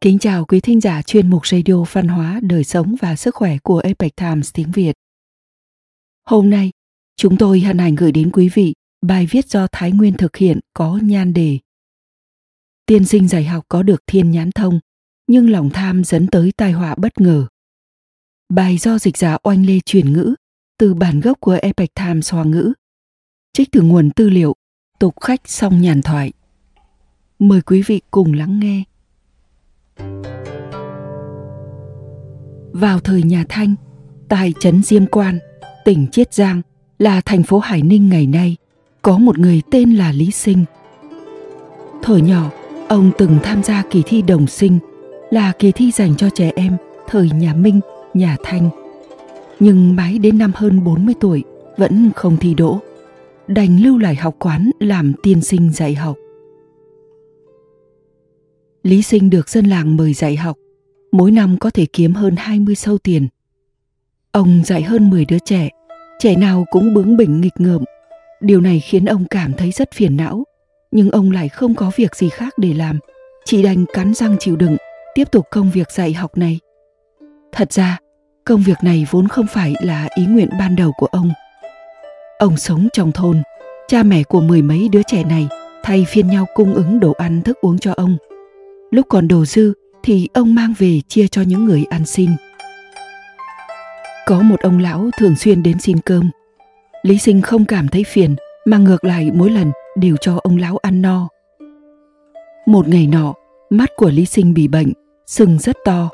Kính chào quý thính giả chuyên mục radio văn hóa, đời sống và sức khỏe của Epoch Times tiếng Việt. Hôm nay, chúng tôi hân hạnh gửi đến quý vị bài viết do Thái Nguyên thực hiện có nhan đề Tiên sinh dạy học có được thiên nhãn thông, nhưng lòng tham dẫn tới tai họa bất ngờ. Bài do dịch giả oanh lê chuyển ngữ từ bản gốc của Epoch Times Hoa ngữ. Trích từ nguồn tư liệu Tục khách song nhàn thoại. Mời quý vị cùng lắng nghe. Vào thời nhà Thanh, tại trấn Diêm Quan, tỉnh Chiết Giang là thành phố Hải Ninh ngày nay, có một người tên là Lý Sinh. Thời nhỏ, ông từng tham gia kỳ thi đồng sinh, là kỳ thi dành cho trẻ em thời nhà Minh, nhà Thanh. Nhưng mãi đến năm hơn 40 tuổi vẫn không thi đỗ, đành lưu lại học quán làm tiên sinh dạy học. Lý Sinh được dân làng mời dạy học, mỗi năm có thể kiếm hơn 20 sâu tiền. Ông dạy hơn 10 đứa trẻ, trẻ nào cũng bướng bỉnh nghịch ngợm. Điều này khiến ông cảm thấy rất phiền não, nhưng ông lại không có việc gì khác để làm, chỉ đành cắn răng chịu đựng, tiếp tục công việc dạy học này. Thật ra, công việc này vốn không phải là ý nguyện ban đầu của ông. Ông sống trong thôn, cha mẹ của mười mấy đứa trẻ này thay phiên nhau cung ứng đồ ăn thức uống cho ông. Lúc còn đồ dư thì ông mang về chia cho những người ăn xin. Có một ông lão thường xuyên đến xin cơm. Lý Sinh không cảm thấy phiền mà ngược lại mỗi lần đều cho ông lão ăn no. Một ngày nọ, mắt của Lý Sinh bị bệnh, sưng rất to.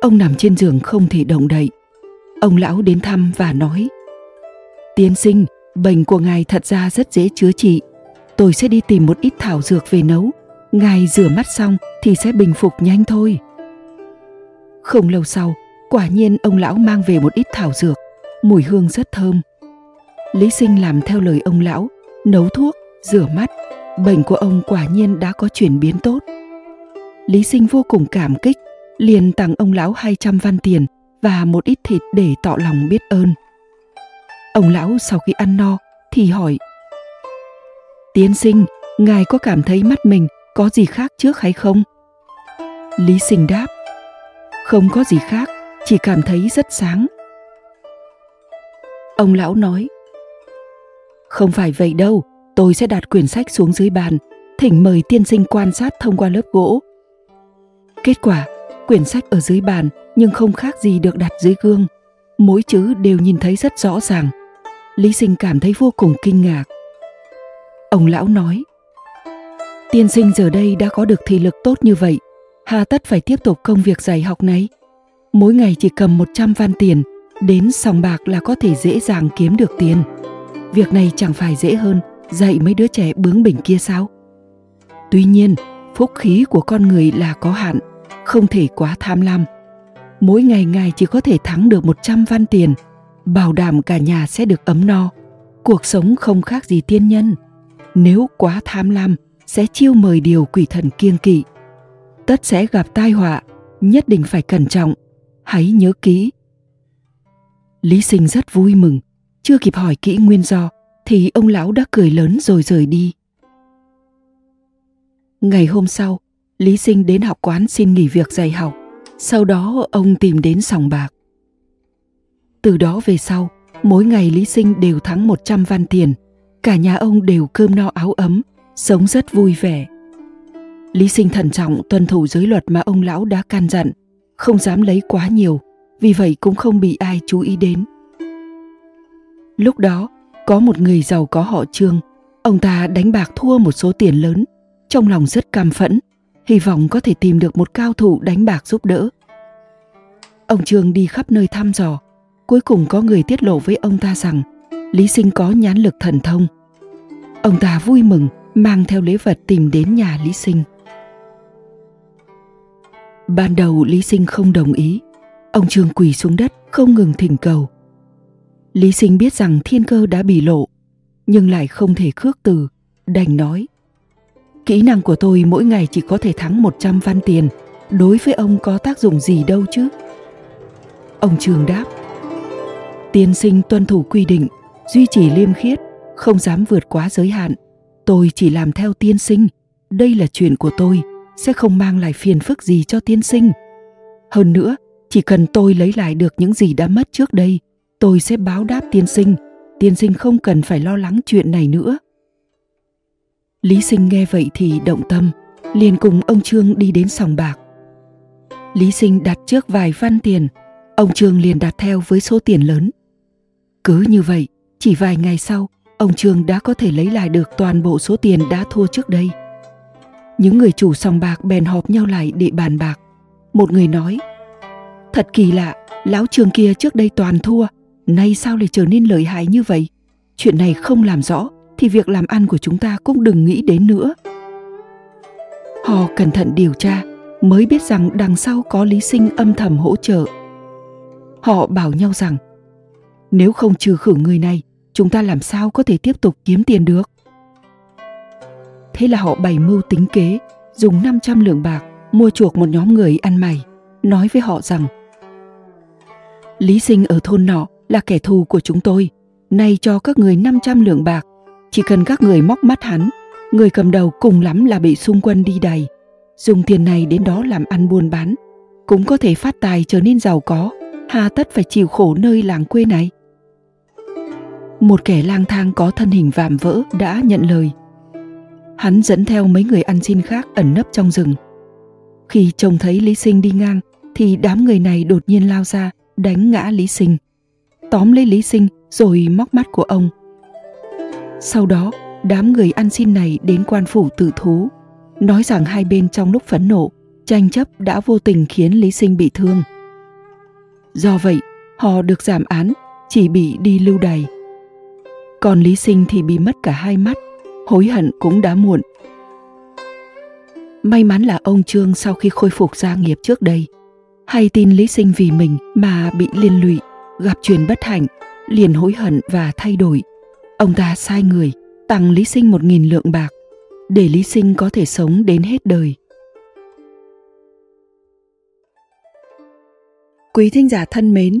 Ông nằm trên giường không thể động đậy. Ông lão đến thăm và nói Tiên sinh, bệnh của ngài thật ra rất dễ chữa trị. Tôi sẽ đi tìm một ít thảo dược về nấu. Ngài rửa mắt xong thì sẽ bình phục nhanh thôi. Không lâu sau, quả nhiên ông lão mang về một ít thảo dược, mùi hương rất thơm. Lý Sinh làm theo lời ông lão, nấu thuốc, rửa mắt, bệnh của ông quả nhiên đã có chuyển biến tốt. Lý Sinh vô cùng cảm kích, liền tặng ông lão 200 văn tiền và một ít thịt để tỏ lòng biết ơn. Ông lão sau khi ăn no thì hỏi Tiến sinh, ngài có cảm thấy mắt mình có gì khác trước hay không? Lý sinh đáp Không có gì khác, chỉ cảm thấy rất sáng. Ông lão nói Không phải vậy đâu, tôi sẽ đặt quyển sách xuống dưới bàn, thỉnh mời tiên sinh quan sát thông qua lớp gỗ. Kết quả, quyển sách ở dưới bàn nhưng không khác gì được đặt dưới gương. Mỗi chữ đều nhìn thấy rất rõ ràng. Lý sinh cảm thấy vô cùng kinh ngạc. Ông lão nói Tiên sinh giờ đây đã có được thị lực tốt như vậy, hà tất phải tiếp tục công việc dạy học này. Mỗi ngày chỉ cầm 100 văn tiền, đến sòng bạc là có thể dễ dàng kiếm được tiền. Việc này chẳng phải dễ hơn dạy mấy đứa trẻ bướng bỉnh kia sao? Tuy nhiên, phúc khí của con người là có hạn, không thể quá tham lam. Mỗi ngày ngài chỉ có thể thắng được 100 văn tiền, bảo đảm cả nhà sẽ được ấm no. Cuộc sống không khác gì tiên nhân. Nếu quá tham lam, sẽ chiêu mời điều quỷ thần kiêng kỵ. Tất sẽ gặp tai họa, nhất định phải cẩn trọng. Hãy nhớ kỹ. Lý sinh rất vui mừng, chưa kịp hỏi kỹ nguyên do, thì ông lão đã cười lớn rồi rời đi. Ngày hôm sau, lý sinh đến học quán xin nghỉ việc dạy học. Sau đó, ông tìm đến sòng bạc. Từ đó về sau, mỗi ngày lý sinh đều thắng 100 văn tiền. Cả nhà ông đều cơm no áo ấm sống rất vui vẻ. Lý sinh thận trọng tuân thủ giới luật mà ông lão đã can dặn, không dám lấy quá nhiều, vì vậy cũng không bị ai chú ý đến. Lúc đó, có một người giàu có họ Trương, ông ta đánh bạc thua một số tiền lớn, trong lòng rất cam phẫn, hy vọng có thể tìm được một cao thủ đánh bạc giúp đỡ. Ông Trương đi khắp nơi thăm dò, cuối cùng có người tiết lộ với ông ta rằng Lý Sinh có nhãn lực thần thông. Ông ta vui mừng mang theo lễ vật tìm đến nhà Lý Sinh. Ban đầu Lý Sinh không đồng ý, ông Trương quỳ xuống đất không ngừng thỉnh cầu. Lý Sinh biết rằng thiên cơ đã bị lộ, nhưng lại không thể khước từ, đành nói. Kỹ năng của tôi mỗi ngày chỉ có thể thắng 100 văn tiền, đối với ông có tác dụng gì đâu chứ? Ông Trường đáp. Tiên sinh tuân thủ quy định, duy trì liêm khiết, không dám vượt quá giới hạn – tôi chỉ làm theo tiên sinh đây là chuyện của tôi sẽ không mang lại phiền phức gì cho tiên sinh. Hơn nữa, chỉ cần tôi lấy lại được những gì đã mất trước đây, tôi sẽ báo đáp tiên sinh. Tiên sinh không cần phải lo lắng chuyện này nữa. Lý Sinh nghe vậy thì động tâm, liền cùng ông Trương đi đến sòng bạc. Lý Sinh đặt trước vài văn tiền, ông Trương liền đặt theo với số tiền lớn. Cứ như vậy, chỉ vài ngày sau, ông Trương đã có thể lấy lại được toàn bộ số tiền đã thua trước đây. Những người chủ sòng bạc bèn họp nhau lại để bàn bạc. Một người nói, thật kỳ lạ, lão Trương kia trước đây toàn thua, nay sao lại trở nên lợi hại như vậy? Chuyện này không làm rõ, thì việc làm ăn của chúng ta cũng đừng nghĩ đến nữa. Họ cẩn thận điều tra, mới biết rằng đằng sau có lý sinh âm thầm hỗ trợ. Họ bảo nhau rằng, nếu không trừ khử người này, chúng ta làm sao có thể tiếp tục kiếm tiền được? Thế là họ bày mưu tính kế, dùng 500 lượng bạc mua chuộc một nhóm người ăn mày, nói với họ rằng Lý sinh ở thôn nọ là kẻ thù của chúng tôi, nay cho các người 500 lượng bạc, chỉ cần các người móc mắt hắn, người cầm đầu cùng lắm là bị xung quân đi đầy, dùng tiền này đến đó làm ăn buôn bán, cũng có thể phát tài trở nên giàu có, hà tất phải chịu khổ nơi làng quê này. Một kẻ lang thang có thân hình vạm vỡ đã nhận lời. Hắn dẫn theo mấy người ăn xin khác ẩn nấp trong rừng. Khi trông thấy Lý Sinh đi ngang, thì đám người này đột nhiên lao ra, đánh ngã Lý Sinh. Tóm lấy Lý Sinh rồi móc mắt của ông. Sau đó, đám người ăn xin này đến quan phủ tự thú, nói rằng hai bên trong lúc phẫn nộ, tranh chấp đã vô tình khiến Lý Sinh bị thương. Do vậy, họ được giảm án, chỉ bị đi lưu đày. Còn Lý Sinh thì bị mất cả hai mắt, hối hận cũng đã muộn. May mắn là ông Trương sau khi khôi phục gia nghiệp trước đây, hay tin Lý Sinh vì mình mà bị liên lụy, gặp chuyện bất hạnh, liền hối hận và thay đổi. Ông ta sai người, tặng Lý Sinh một nghìn lượng bạc, để Lý Sinh có thể sống đến hết đời. Quý thính giả thân mến,